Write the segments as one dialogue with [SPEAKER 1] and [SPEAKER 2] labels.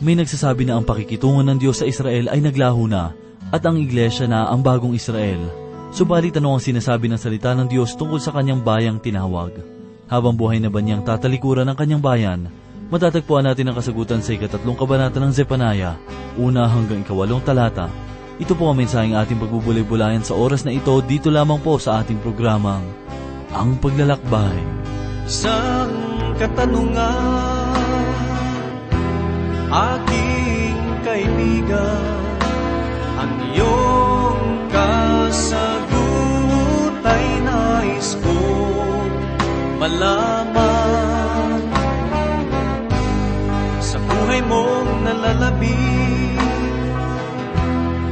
[SPEAKER 1] May nagsasabi na ang pakikitungo ng Diyos sa Israel ay naglaho na at ang iglesia na ang bagong Israel. Subalit ano ang sinasabi ng salita ng Diyos tungkol sa kanyang bayang tinawag? Habang buhay na ba niyang tatalikuran ng kanyang bayan, matatagpuan natin ang kasagutan sa ikatatlong kabanata ng Zepanaya, una hanggang ikawalong talata. Ito po ang mensaheng ating pagbubulay-bulayan sa oras na ito dito lamang po sa ating programang Ang Paglalakbay.
[SPEAKER 2] Isang katanungan aking kaibigan. Ang iyong kasagot ay nais ko malaman. Sa buhay mong nalalabi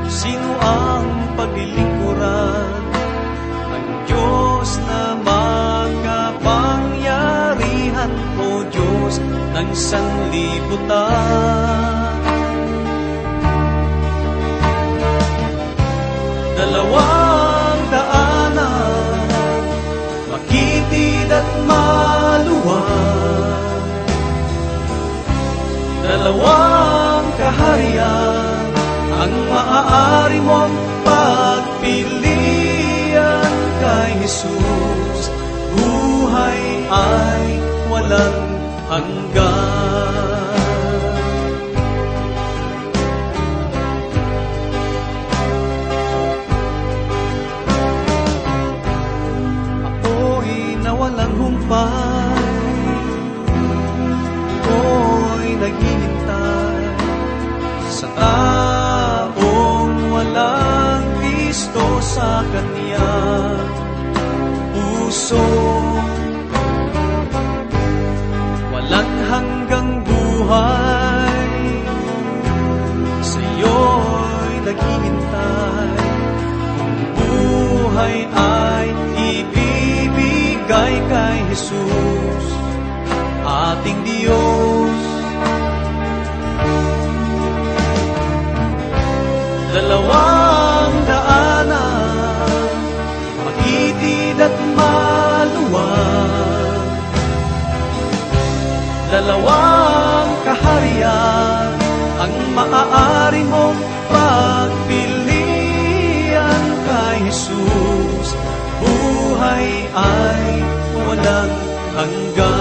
[SPEAKER 2] sino ang paglilingkuran sanlibutan. Dalawang daanan, makitid at maluwag. Dalawang kaharian, ang maaari mong pagpilian kay Jesus. Buhay ay walang hanggan. Ako'y nawalang humpay, ako'y naghihintay sa taong walang Kristo sa kanya puso Jesus ating Diyos. Dalawang daanan makitid at maluwag. Dalawang kaharian ang maaari mong pagpilian kay Jesus. Buhay ay walang hanggan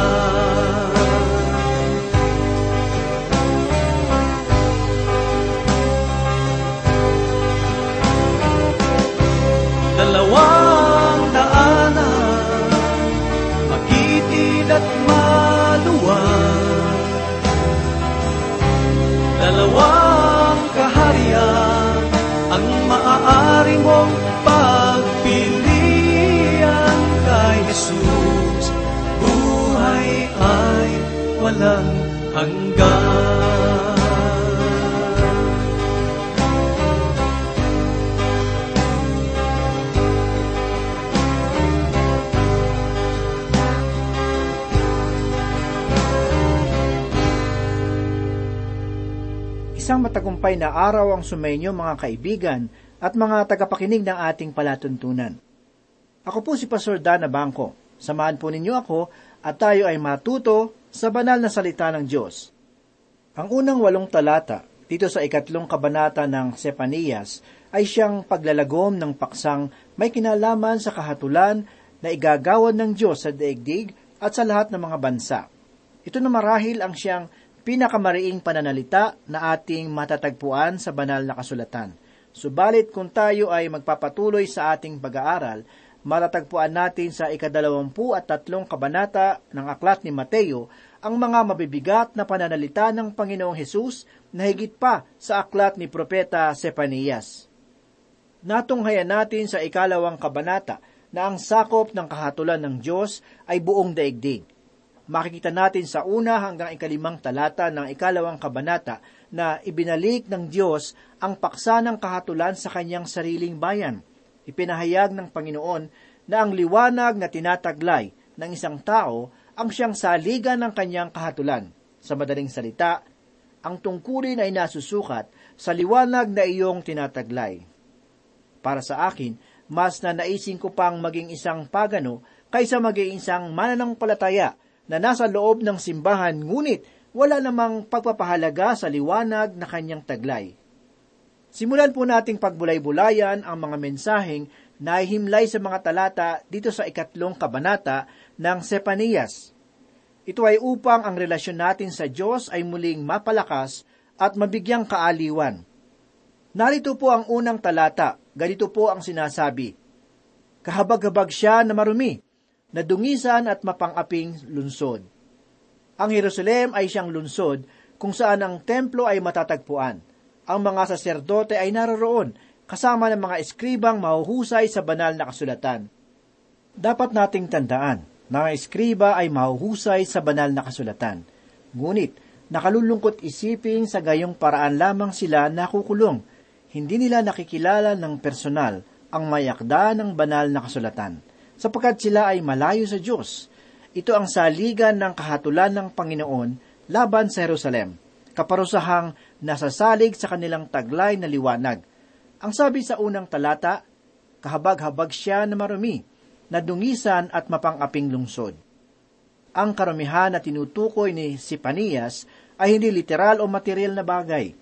[SPEAKER 3] ang sumainyo mga kaibigan at mga tagapakinig ng ating palatuntunan. Ako po si Pastor Dana Bangko. Samahan po ninyo ako at tayo ay matuto sa banal na salita ng Diyos. Ang unang walong talata dito sa ikatlong kabanata ng Sepanias ay siyang paglalagom ng paksang may kinalaman sa kahatulan na igagawan ng Diyos sa daigdig at sa lahat ng mga bansa. Ito na marahil ang siyang pinakamariing pananalita na ating matatagpuan sa banal na kasulatan. Subalit kung tayo ay magpapatuloy sa ating pag-aaral, matatagpuan natin sa ikadalawampu at tatlong kabanata ng aklat ni Mateo ang mga mabibigat na pananalita ng Panginoong Hesus na higit pa sa aklat ni Propeta Sepanias. Natunghayan natin sa ikalawang kabanata na ang sakop ng kahatulan ng Diyos ay buong daigdig makikita natin sa una hanggang ikalimang talata ng ikalawang kabanata na ibinalik ng Diyos ang paksa ng kahatulan sa kanyang sariling bayan. Ipinahayag ng Panginoon na ang liwanag na tinataglay ng isang tao ang siyang saligan ng kanyang kahatulan. Sa madaling salita, ang tungkulin ay nasusukat sa liwanag na iyong tinataglay. Para sa akin, mas na naisin ko pang maging isang pagano kaysa maging isang mananampalataya na nasa loob ng simbahan ngunit wala namang pagpapahalaga sa liwanag na kanyang taglay. Simulan po nating pagbulay-bulayan ang mga mensaheng na himlay sa mga talata dito sa ikatlong kabanata ng Sepanias. Ito ay upang ang relasyon natin sa Diyos ay muling mapalakas at mabigyang kaaliwan. Narito po ang unang talata. Ganito po ang sinasabi. Kahabag-habag siya na marumi, na dungisan at mapangaping lunsod. Ang Jerusalem ay siyang lunsod kung saan ang templo ay matatagpuan. Ang mga saserdote ay naroroon kasama ng mga eskribang mahuhusay sa banal na kasulatan. Dapat nating tandaan na ang eskriba ay mahuhusay sa banal na kasulatan. Ngunit, nakalulungkot isipin sa gayong paraan lamang sila nakukulong. Hindi nila nakikilala ng personal ang mayakda ng banal na kasulatan, sapagkat sila ay malayo sa Diyos. Ito ang saligan ng kahatulan ng Panginoon laban sa Jerusalem, kaparusahang nasasalig sa kanilang taglay na liwanag – ang sabi sa unang talata, kahabag-habag siya na marumi, na dungisan at mapangaping lungsod. Ang karamihan na tinutukoy ni Sipanias ay hindi literal o material na bagay.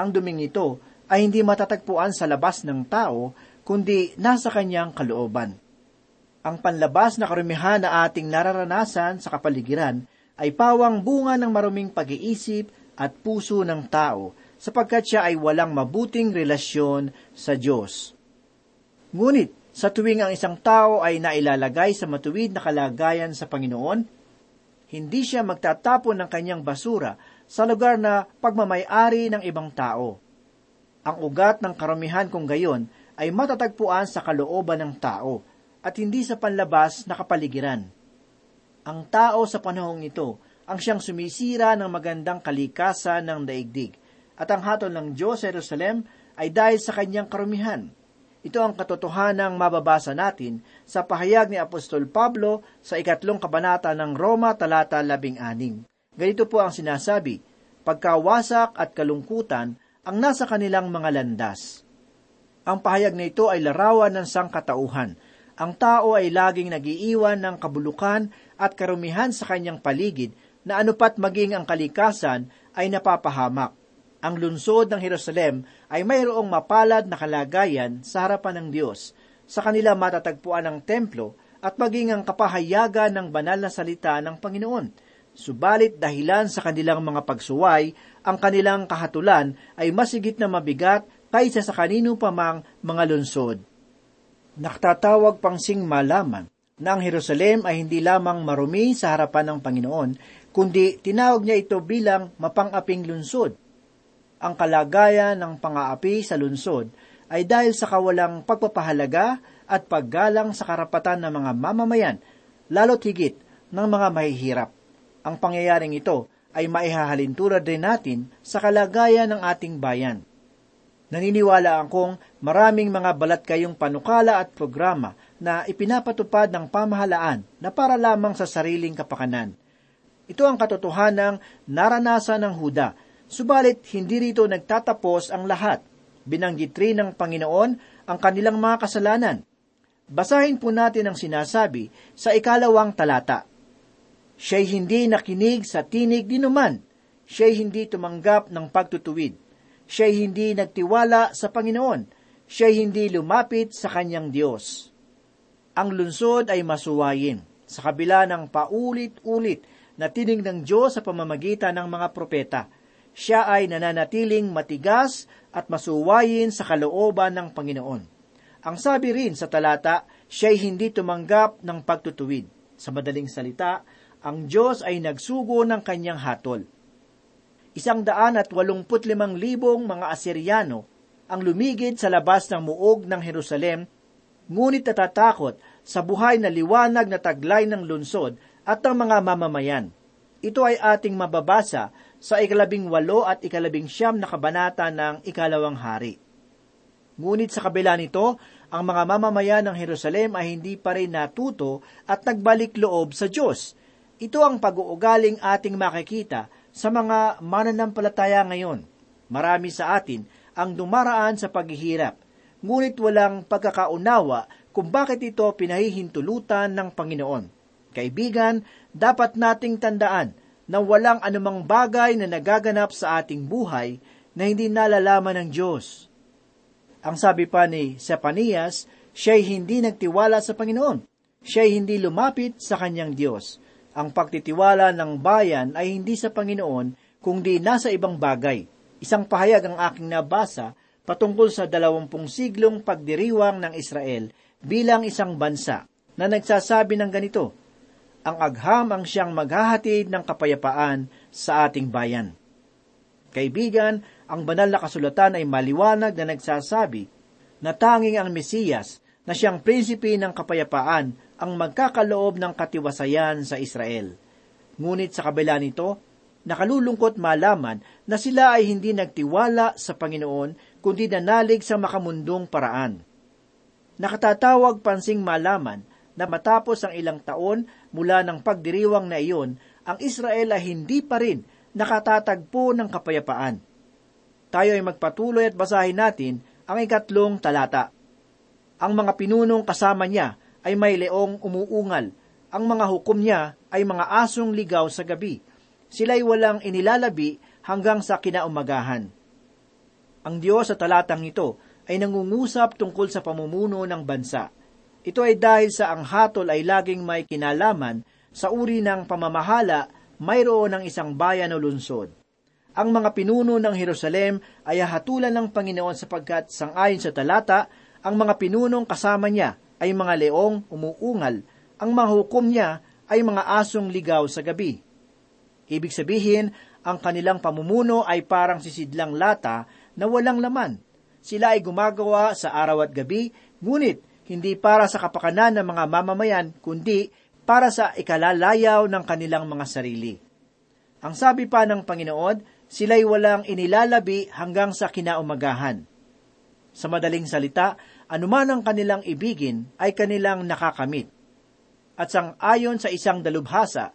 [SPEAKER 3] Ang duming ito ay hindi matatagpuan sa labas ng tao, kundi nasa kanyang kalooban. Ang panlabas na karamihan na ating nararanasan sa kapaligiran ay pawang bunga ng maruming pag-iisip at puso ng tao sapagkat siya ay walang mabuting relasyon sa Diyos. Ngunit, sa tuwing ang isang tao ay nailalagay sa matuwid na kalagayan sa Panginoon, hindi siya magtatapon ng kanyang basura sa lugar na pagmamayari ng ibang tao. Ang ugat ng karamihan kung gayon ay matatagpuan sa kalooban ng tao at hindi sa panlabas na kapaligiran. Ang tao sa panahong ito ang siyang sumisira ng magandang kalikasan ng daigdig – at ang hatol ng Diyos sa Jerusalem ay dahil sa kanyang karumihan. Ito ang katotohanang mababasa natin sa pahayag ni Apostol Pablo sa ikatlong kabanata ng Roma talata labing aning. Ganito po ang sinasabi, pagkawasak at kalungkutan ang nasa kanilang mga landas. Ang pahayag na ito ay larawan ng sangkatauhan. Ang tao ay laging nagiiwan ng kabulukan at karumihan sa kanyang paligid na anupat maging ang kalikasan ay napapahamak ang lungsod ng Jerusalem ay mayroong mapalad na kalagayan sa harapan ng Diyos. Sa kanila matatagpuan ang templo at maging ang kapahayagan ng banal na salita ng Panginoon. Subalit dahilan sa kanilang mga pagsuway, ang kanilang kahatulan ay masigit na mabigat kaysa sa kanino pa mang mga lungsod. Nakatatawag pang sing malaman na ang Jerusalem ay hindi lamang marumi sa harapan ng Panginoon, kundi tinawag niya ito bilang mapangaping lungsod ang kalagayan ng pangaapi sa lunsod ay dahil sa kawalang pagpapahalaga at paggalang sa karapatan ng mga mamamayan, lalo't higit ng mga mahihirap. Ang pangyayaring ito ay maihahalintulad rin natin sa kalagayan ng ating bayan. Naniniwala akong maraming mga balat kayong panukala at programa na ipinapatupad ng pamahalaan na para lamang sa sariling kapakanan. Ito ang katotohanang naranasan ng Huda Subalit, hindi rito nagtatapos ang lahat. Binanggit rin ng Panginoon ang kanilang mga kasalanan. Basahin po natin ang sinasabi sa ikalawang talata. Siya'y hindi nakinig sa tinig di numan. Siya'y hindi tumanggap ng pagtutuwid. Siya'y hindi nagtiwala sa Panginoon. Siya'y hindi lumapit sa kanyang Diyos. Ang lunsod ay masuwayin sa kabila ng paulit-ulit na tinig ng Diyos sa pamamagitan ng mga propeta – siya ay nananatiling matigas at masuwayin sa kalooban ng Panginoon. Ang sabi rin sa talata, siya'y hindi tumanggap ng pagtutuwid. Sa madaling salita, ang Diyos ay nagsugo ng kanyang hatol. Isang daan at walumput limang libong mga Asyriano ang lumigid sa labas ng muog ng Jerusalem, ngunit natatakot sa buhay na liwanag na taglay ng lunsod at ng mga mamamayan. Ito ay ating mababasa sa ikalabing walo at ikalabing siyam na kabanata ng ikalawang hari. Ngunit sa kabila nito, ang mga mamamayan ng Jerusalem ay hindi pa rin natuto at nagbalik loob sa Diyos. Ito ang pag-uugaling ating makikita sa mga mananampalataya ngayon. Marami sa atin ang dumaraan sa paghihirap, ngunit walang pagkakaunawa kung bakit ito pinahihintulutan ng Panginoon. Kaibigan, dapat nating tandaan na walang anumang bagay na nagaganap sa ating buhay na hindi nalalaman ng Diyos. Ang sabi pa ni Sepanias, siya'y hindi nagtiwala sa Panginoon. Siya'y hindi lumapit sa kanyang Diyos. Ang pagtitiwala ng bayan ay hindi sa Panginoon, kundi nasa ibang bagay. Isang pahayag ang aking nabasa patungkol sa dalawampung siglong pagdiriwang ng Israel bilang isang bansa na nagsasabi ng ganito, Ang agham ang siyang maghahatid ng kapayapaan sa ating bayan. Kaibigan, ang banal na kasulatan ay maliwanag na nagsasabi na tanging ang Mesiyas na siyang prinsipe ng kapayapaan ang magkakaloob ng katiwasayan sa Israel. Ngunit sa kabila nito, nakalulungkot malaman na sila ay hindi nagtiwala sa Panginoon kundi nanalig sa makamundong paraan. Nakatatawag pansing malaman na matapos ang ilang taon mula ng pagdiriwang na iyon, ang Israel ay hindi pa rin nakatatagpo ng kapayapaan. Tayo ay magpatuloy at basahin natin ang ikatlong talata. Ang mga pinunong kasama niya ay may leong umuungal. Ang mga hukom niya ay mga asong ligaw sa gabi. Sila'y walang inilalabi hanggang sa kinaumagahan. Ang Diyos sa talatang ito ay nangungusap tungkol sa pamumuno ng bansa. Ito ay dahil sa ang hatol ay laging may kinalaman sa uri ng pamamahala mayroon ng isang bayan o lungsod. Ang mga pinuno ng Jerusalem ay hatulan ng Panginoon sapagkat sangayon sa talata, ang mga pinunong kasama niya ay mga leong umuungal, ang mga hukom niya ay mga asong ligaw sa gabi. Ibig sabihin, ang kanilang pamumuno ay parang sisidlang lata na walang laman. Sila ay gumagawa sa araw at gabi, ngunit hindi para sa kapakanan ng mga mamamayan, kundi para sa ikalalayaw ng kanilang mga sarili. Ang sabi pa ng Panginoon, sila'y walang inilalabi hanggang sa kinaumagahan. Sa madaling salita, anuman ang kanilang ibigin ay kanilang nakakamit. At sang ayon sa isang dalubhasa,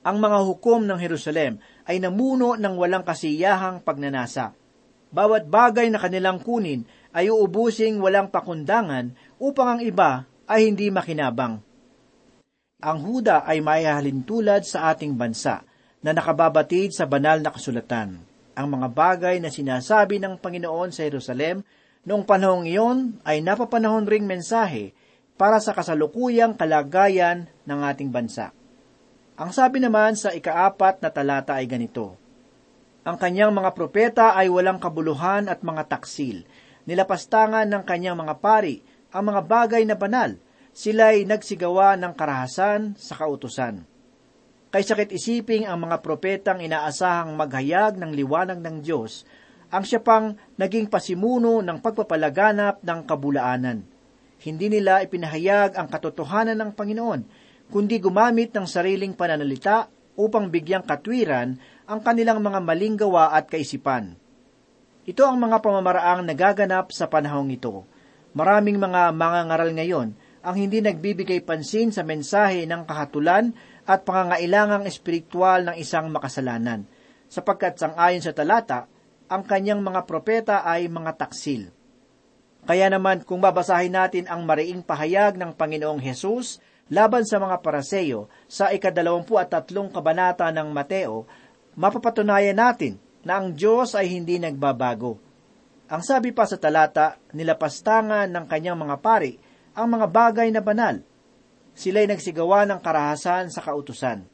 [SPEAKER 3] ang mga hukom ng Jerusalem ay namuno ng walang kasiyahang pagnanasa. Bawat bagay na kanilang kunin ay uubusing walang pakundangan upang ang iba ay hindi makinabang ang Huda ay maihalintulad sa ating bansa na nakababatid sa banal na kasulatan. Ang mga bagay na sinasabi ng Panginoon sa Jerusalem noong panahong iyon ay napapanahon ring mensahe para sa kasalukuyang kalagayan ng ating bansa. Ang sabi naman sa ikaapat na talata ay ganito, Ang kanyang mga propeta ay walang kabuluhan at mga taksil, nilapastangan ng kanyang mga pari ang mga bagay na banal, sila'y nagsigawa ng karahasan sa kautusan. Kay sakit isiping ang mga propetang inaasahang maghayag ng liwanag ng Diyos, ang siya pang naging pasimuno ng pagpapalaganap ng kabulaanan. Hindi nila ipinahayag ang katotohanan ng Panginoon, kundi gumamit ng sariling pananalita upang bigyang katwiran ang kanilang mga maling gawa at kaisipan. Ito ang mga pamamaraang nagaganap sa panahong ito. Maraming mga mangangaral ngayon ang hindi nagbibigay pansin sa mensahe ng kahatulan at pangangailangang espiritual ng isang makasalanan, sapagkat sangayon sa talata, ang kanyang mga propeta ay mga taksil. Kaya naman kung babasahin natin ang mariing pahayag ng Panginoong Hesus laban sa mga paraseyo sa ikadalawampu at tatlong kabanata ng Mateo, mapapatunayan natin na ang Diyos ay hindi nagbabago. Ang sabi pa sa talata, nilapastangan ng kanyang mga pari ang mga bagay na banal. Sila'y nagsigawa ng karahasan sa kautusan.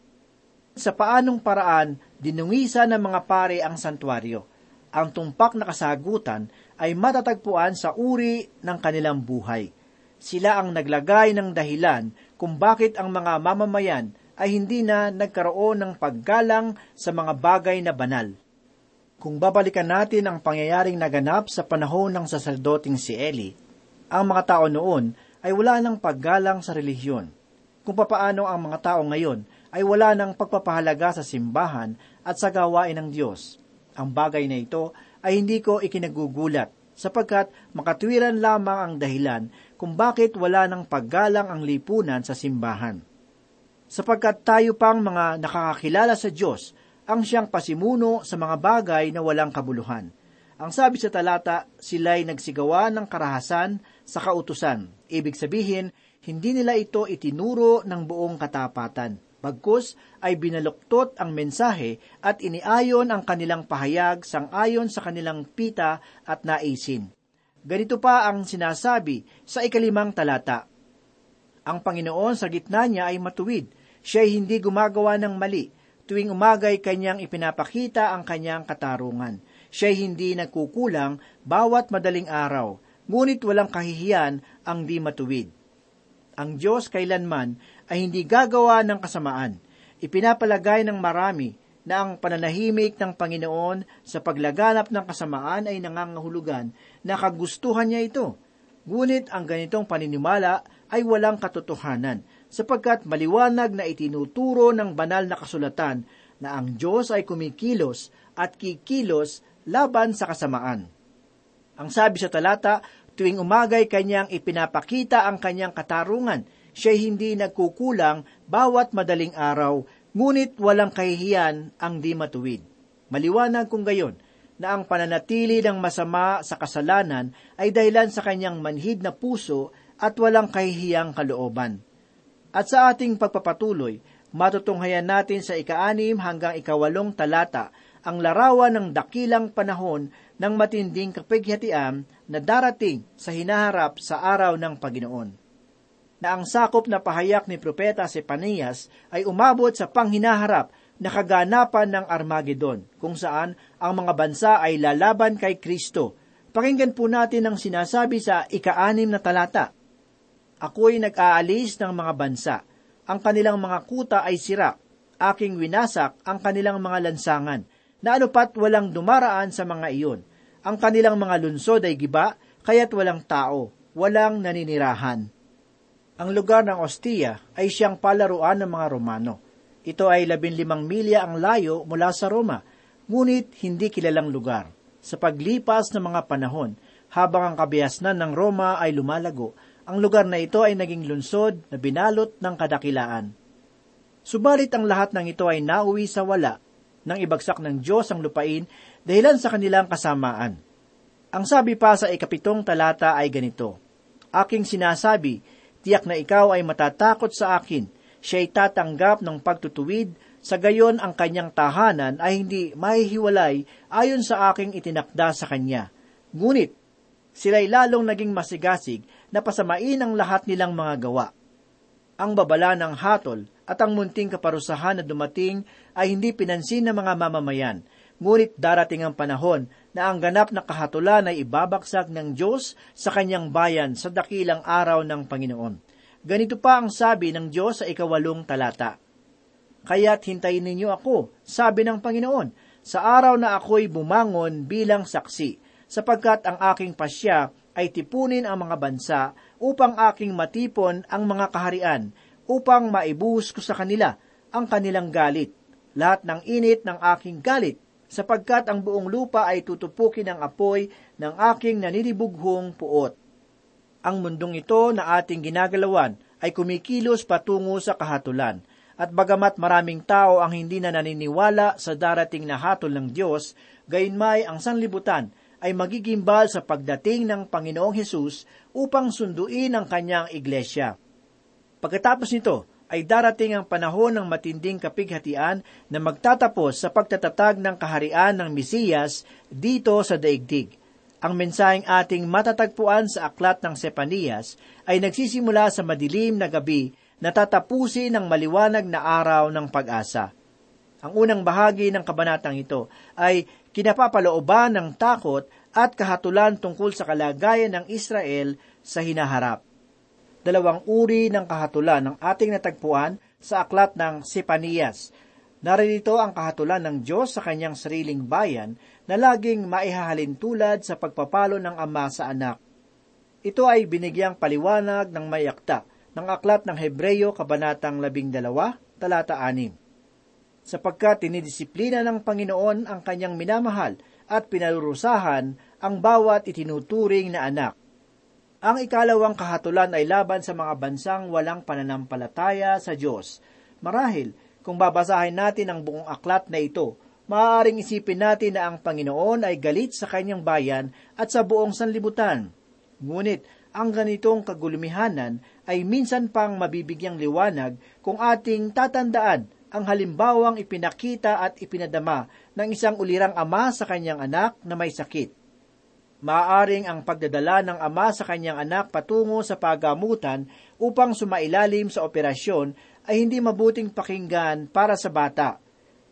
[SPEAKER 3] Sa paanong paraan, dinungisa ng mga pare ang santuario. Ang tumpak na kasagutan ay matatagpuan sa uri ng kanilang buhay. Sila ang naglagay ng dahilan kung bakit ang mga mamamayan ay hindi na nagkaroon ng paggalang sa mga bagay na banal. Kung babalikan natin ang pangyayaring naganap sa panahon ng sasaldoting si Eli, ang mga tao noon ay wala ng paggalang sa relihiyon. Kung papaano ang mga tao ngayon ay wala ng pagpapahalaga sa simbahan at sa gawain ng Diyos. Ang bagay na ito ay hindi ko ikinagugulat sapagkat makatwiran lamang ang dahilan kung bakit wala ng paggalang ang lipunan sa simbahan. Sapagkat tayo pang mga nakakakilala sa Diyos ang siyang pasimuno sa mga bagay na walang kabuluhan. Ang sabi sa talata, sila'y nagsigawa ng karahasan sa kautusan. Ibig sabihin, hindi nila ito itinuro ng buong katapatan. Bagkus ay binaluktot ang mensahe at iniayon ang kanilang pahayag sang-ayon sa kanilang pita at naisin. Ganito pa ang sinasabi sa ikalimang talata. Ang Panginoon sa gitna niya ay matuwid. Siya ay hindi gumagawa ng mali. Tuwing umagay kanyang ipinapakita ang kanyang katarungan. Siya ay hindi nagkukulang bawat madaling araw. Ngunit walang kahihiyan ang di matuwid. Ang Diyos kailanman ay hindi gagawa ng kasamaan. Ipinapalagay ng marami na ang pananahimik ng Panginoon sa paglaganap ng kasamaan ay nangangahulugan na kagustuhan niya ito. Ngunit ang ganitong paninimala ay walang katotohanan sapagkat maliwanag na itinuturo ng banal na kasulatan na ang Diyos ay kumikilos at kikilos laban sa kasamaan. Ang sabi sa talata, tuwing umagay kanyang ipinapakita ang kanyang katarungan – siya hindi nagkukulang bawat madaling araw, ngunit walang kahihiyan ang di matuwid. Maliwanag kung gayon na ang pananatili ng masama sa kasalanan ay dahilan sa kanyang manhid na puso at walang kahihiyang kalooban. At sa ating pagpapatuloy, matutunghayan natin sa ikaanim hanggang ikawalong talata ang larawan ng dakilang panahon ng matinding kapighatian na darating sa hinaharap sa araw ng Panginoon na ang sakop na pahayak ni Propeta Sepanias ay umabot sa panghinaharap na kaganapan ng Armageddon, kung saan ang mga bansa ay lalaban kay Kristo. Pakinggan po natin ang sinasabi sa ikaanim na talata. Ako'y nag-aalis ng mga bansa. Ang kanilang mga kuta ay sira. Aking winasak ang kanilang mga lansangan, na anupat walang dumaraan sa mga iyon. Ang kanilang mga lunsod ay giba, kaya't walang tao, walang naninirahan. Ang lugar ng Ostia ay siyang palaruan ng mga Romano. Ito ay labinlimang milya ang layo mula sa Roma, ngunit hindi kilalang lugar. Sa paglipas ng mga panahon, habang ang kabiasnan ng Roma ay lumalago, ang lugar na ito ay naging lunsod na binalot ng kadakilaan. Subalit ang lahat ng ito ay nauwi sa wala nang ibagsak ng Diyos ang lupain dahilan sa kanilang kasamaan. Ang sabi pa sa ikapitong talata ay ganito, Aking sinasabi, Tiyak na ikaw ay matatakot sa akin. Siya'y tatanggap ng pagtutuwid, sa gayon ang kanyang tahanan ay hindi mahihiwalay ayon sa aking itinakda sa kanya. Ngunit, sila'y lalong naging masigasig na pasamain ang lahat nilang mga gawa. Ang babala ng hatol at ang munting kaparusahan na dumating ay hindi pinansin ng mga mamamayan, ngunit darating ang panahon na ang ganap na kahatulan ay ibabagsak ng Diyos sa kanyang bayan sa dakilang araw ng Panginoon. Ganito pa ang sabi ng Diyos sa ikawalong talata. Kaya't hintayin ninyo ako, sabi ng Panginoon, sa araw na ako'y bumangon bilang saksi, sapagkat ang aking pasya ay tipunin ang mga bansa upang aking matipon ang mga kaharian, upang maibuhos ko sa kanila ang kanilang galit. Lahat ng init ng aking galit sapagkat ang buong lupa ay tutupukin ng apoy ng aking naninibughong puot. Ang mundong ito na ating ginagalawan ay kumikilos patungo sa kahatulan, at bagamat maraming tao ang hindi na naniniwala sa darating na hatol ng Diyos, gayunmay ang sanlibutan ay magigimbal sa pagdating ng Panginoong Hesus upang sunduin ang kanyang iglesia. Pagkatapos nito, ay darating ang panahon ng matinding kapighatian na magtatapos sa pagtatatag ng kaharian ng Mesiyas dito sa daigdig. Ang mensaheng ating matatagpuan sa aklat ng Sepanias ay nagsisimula sa madilim na gabi na tatapusin ng maliwanag na araw ng pag-asa. Ang unang bahagi ng kabanatang ito ay kinapapalooban ng takot at kahatulan tungkol sa kalagayan ng Israel sa hinaharap dalawang uri ng kahatulan ng ating natagpuan sa aklat ng Sipanias. Naririto ang kahatulan ng Diyos sa kanyang sariling bayan na laging maihahalin tulad sa pagpapalo ng ama sa anak. Ito ay binigyang paliwanag ng mayakta ng aklat ng Hebreyo Kabanatang 12, talata 6. Sapagkat tinidisiplina ng Panginoon ang kanyang minamahal at pinalurusahan ang bawat itinuturing na anak ang ikalawang kahatulan ay laban sa mga bansang walang pananampalataya sa Diyos. Marahil, kung babasahin natin ang buong aklat na ito, maaaring isipin natin na ang Panginoon ay galit sa kanyang bayan at sa buong sanlibutan. Ngunit, ang ganitong kagulumihanan ay minsan pang mabibigyang liwanag kung ating tatandaan ang halimbawang ipinakita at ipinadama ng isang ulirang ama sa kanyang anak na may sakit. Maaring ang pagdadala ng ama sa kanyang anak patungo sa pagamutan upang sumailalim sa operasyon ay hindi mabuting pakinggan para sa bata.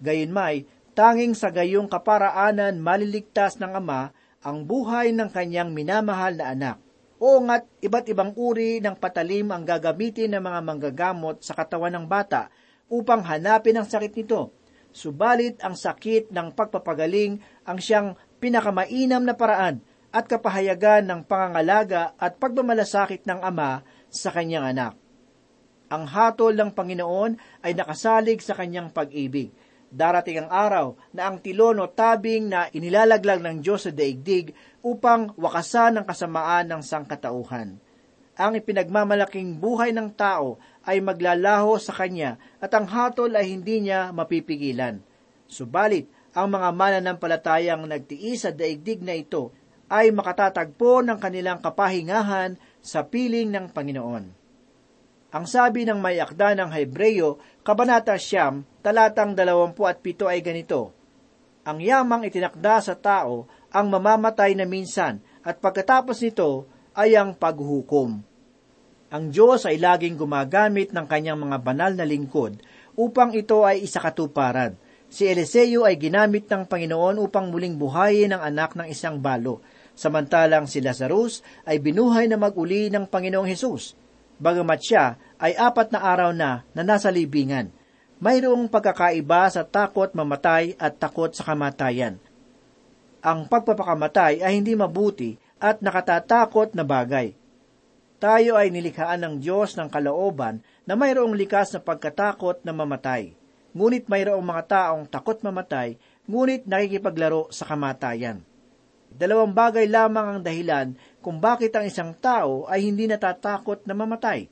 [SPEAKER 3] Gayunmay, tanging sa gayong kaparaanan maliligtas ng ama ang buhay ng kanyang minamahal na anak. Oo nga't iba't ibang uri ng patalim ang gagamitin ng mga manggagamot sa katawan ng bata upang hanapin ang sakit nito. Subalit ang sakit ng pagpapagaling ang siyang pinakamainam na paraan at kapahayagan ng pangangalaga at pagmamalasakit ng ama sa kanyang anak. Ang hatol ng Panginoon ay nakasalig sa kanyang pag-ibig. Darating ang araw na ang tilon o tabing na inilalaglag ng Diyos sa daigdig upang wakasan ang kasamaan ng sangkatauhan. Ang ipinagmamalaking buhay ng tao ay maglalaho sa kanya at ang hatol ay hindi niya mapipigilan. Subalit, ang mga mananampalatayang nagtiis sa daigdig na ito ay makatatagpo ng kanilang kapahingahan sa piling ng Panginoon. Ang sabi ng may akda ng Hebreyo, Kabanata Siyam, talatang 27 ay ganito, Ang yamang itinakda sa tao ang mamamatay na minsan at pagkatapos nito ay ang paghukom. Ang Diyos ay laging gumagamit ng kanyang mga banal na lingkod upang ito ay isakatuparan. Si Eliseo ay ginamit ng Panginoon upang muling buhayin ang anak ng isang balo samantalang si Lazarus ay binuhay na maguli ng Panginoong Hesus. Bagamat siya ay apat na araw na na nasa libingan. Mayroong pagkakaiba sa takot mamatay at takot sa kamatayan. Ang pagpapakamatay ay hindi mabuti at nakatatakot na bagay. Tayo ay nilikhaan ng Diyos ng kalooban na mayroong likas na pagkatakot na mamatay. Ngunit mayroong mga taong takot mamatay, ngunit nakikipaglaro sa kamatayan. Dalawang bagay lamang ang dahilan kung bakit ang isang tao ay hindi natatakot na mamatay.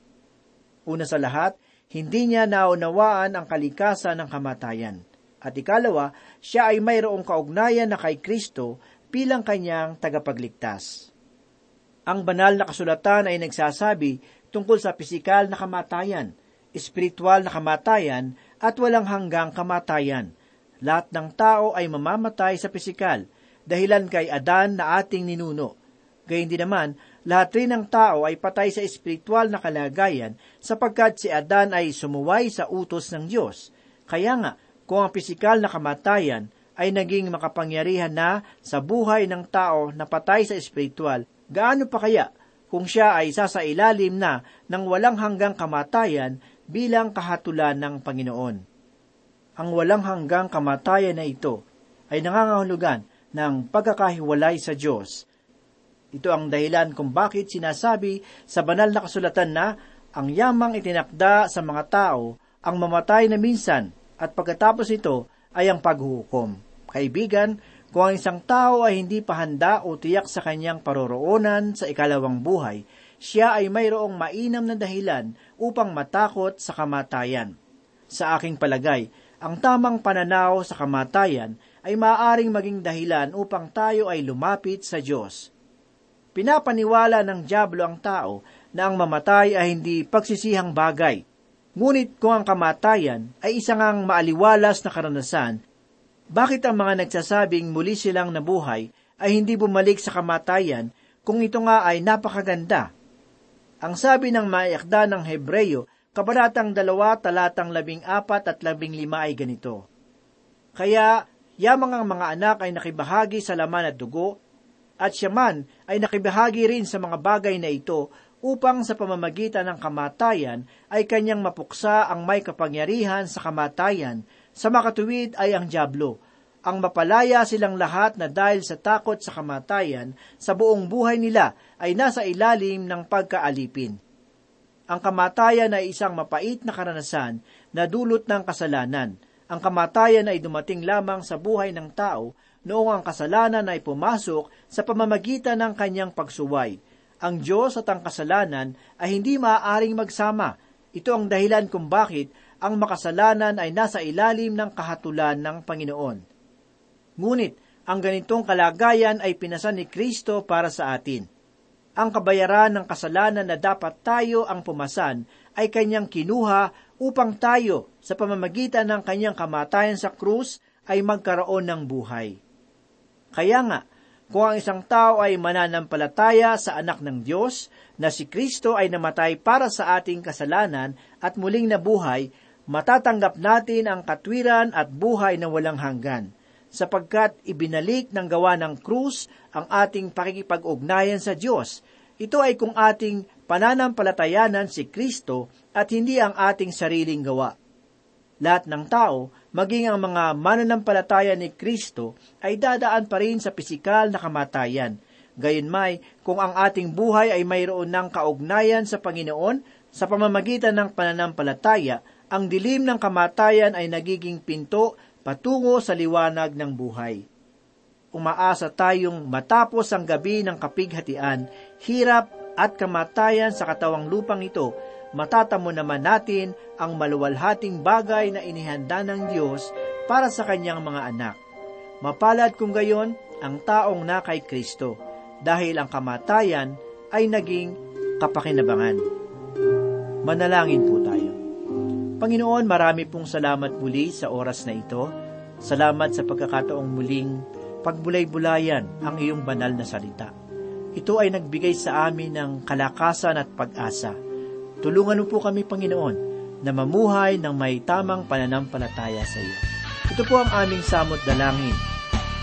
[SPEAKER 3] Una sa lahat, hindi niya naunawaan ang kalikasan ng kamatayan. At ikalawa, siya ay mayroong kaugnayan na kay Kristo bilang kanyang tagapagligtas. Ang banal na kasulatan ay nagsasabi tungkol sa pisikal na kamatayan, espiritual na kamatayan, at walang hanggang kamatayan. Lahat ng tao ay mamamatay sa pisikal, dahilan kay Adan na ating ninuno. Gayun din naman, lahat rin ng tao ay patay sa espiritual na kalagayan sapagkat si Adan ay sumuway sa utos ng Diyos. Kaya nga, kung ang pisikal na kamatayan ay naging makapangyarihan na sa buhay ng tao na patay sa espiritual, gaano pa kaya kung siya ay sasailalim na ng walang hanggang kamatayan bilang kahatulan ng Panginoon. Ang walang hanggang kamatayan na ito ay nangangahulugan ng pagkakahiwalay sa Diyos. Ito ang dahilan kung bakit sinasabi sa banal na kasulatan na ang yamang itinakda sa mga tao ang mamatay na minsan at pagkatapos ito ay ang paghuhukom. Kaibigan, kung ang isang tao ay hindi pahanda o tiyak sa kanyang paroroonan sa ikalawang buhay, siya ay mayroong mainam na dahilan upang matakot sa kamatayan. Sa aking palagay, ang tamang pananaw sa kamatayan ay maaaring maging dahilan upang tayo ay lumapit sa Diyos. Pinapaniwala ng Diablo ang tao na ang mamatay ay hindi pagsisihang bagay. Ngunit kung ang kamatayan ay isang ang maaliwalas na karanasan, bakit ang mga nagsasabing muli silang nabuhay ay hindi bumalik sa kamatayan kung ito nga ay napakaganda? Ang sabi ng maayakda ng Hebreyo, kabanatang dalawa talatang labing apat at labing lima ay ganito. Kaya Yamang ang mga anak ay nakibahagi sa laman at dugo, at siya man ay nakibahagi rin sa mga bagay na ito upang sa pamamagitan ng kamatayan ay kanyang mapuksa ang may kapangyarihan sa kamatayan, sa makatuwid ay ang Diablo. Ang mapalaya silang lahat na dahil sa takot sa kamatayan, sa buong buhay nila ay nasa ilalim ng pagkaalipin. Ang kamatayan ay isang mapait na karanasan na dulot ng kasalanan – ang kamatayan ay dumating lamang sa buhay ng tao noong ang kasalanan ay pumasok sa pamamagitan ng kanyang pagsuway. Ang Diyos at ang kasalanan ay hindi maaaring magsama. Ito ang dahilan kung bakit ang makasalanan ay nasa ilalim ng kahatulan ng Panginoon. Ngunit, ang ganitong kalagayan ay pinasan ni Kristo para sa atin. ang kabayaran ng kasalanan na dapat tayo ang pumasan ay kanyang kinuha upang tayo sa pamamagitan ng kanyang kamatayan sa krus ay magkaroon ng buhay. Kaya nga, kung ang isang tao ay mananampalataya sa anak ng Diyos na si Kristo ay namatay para sa ating kasalanan at muling nabuhay, matatanggap natin ang katwiran at buhay na walang hanggan, sapagkat ibinalik ng gawa ng krus ang ating pakikipag-ugnayan sa Diyos. Ito ay kung ating pananampalatayanan si Kristo at hindi ang ating sariling gawa. Lahat ng tao, maging ang mga mananampalataya ni Kristo, ay dadaan pa rin sa pisikal na kamatayan. Gayunmay, kung ang ating buhay ay mayroon ng kaugnayan sa Panginoon, sa pamamagitan ng pananampalataya, ang dilim ng kamatayan ay nagiging pinto patungo sa liwanag ng buhay. Umaasa tayong matapos ang gabi ng kapighatian, hirap at kamatayan sa katawang lupang ito, matatamo naman natin ang maluwalhating bagay na inihanda ng Diyos para sa kanyang mga anak. Mapalad kung gayon ang taong na kay Kristo, dahil ang kamatayan ay naging kapakinabangan. Manalangin po tayo. Panginoon, marami pong salamat muli sa oras na ito. Salamat sa pagkakataong muling pagbulay-bulayan ang iyong banal na salita. Ito ay nagbigay sa amin ng kalakasan at pag-asa Tulungan mo po kami, Panginoon, na mamuhay ng may tamang pananampalataya sa iyo. Ito po ang aming samot dalangin.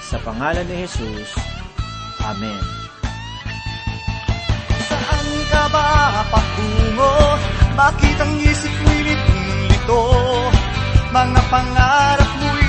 [SPEAKER 3] Sa pangalan ni Jesus. Amen.
[SPEAKER 4] Saan ka ba patungo? Bakit ang isip mo'y? Mga pangarap mo'y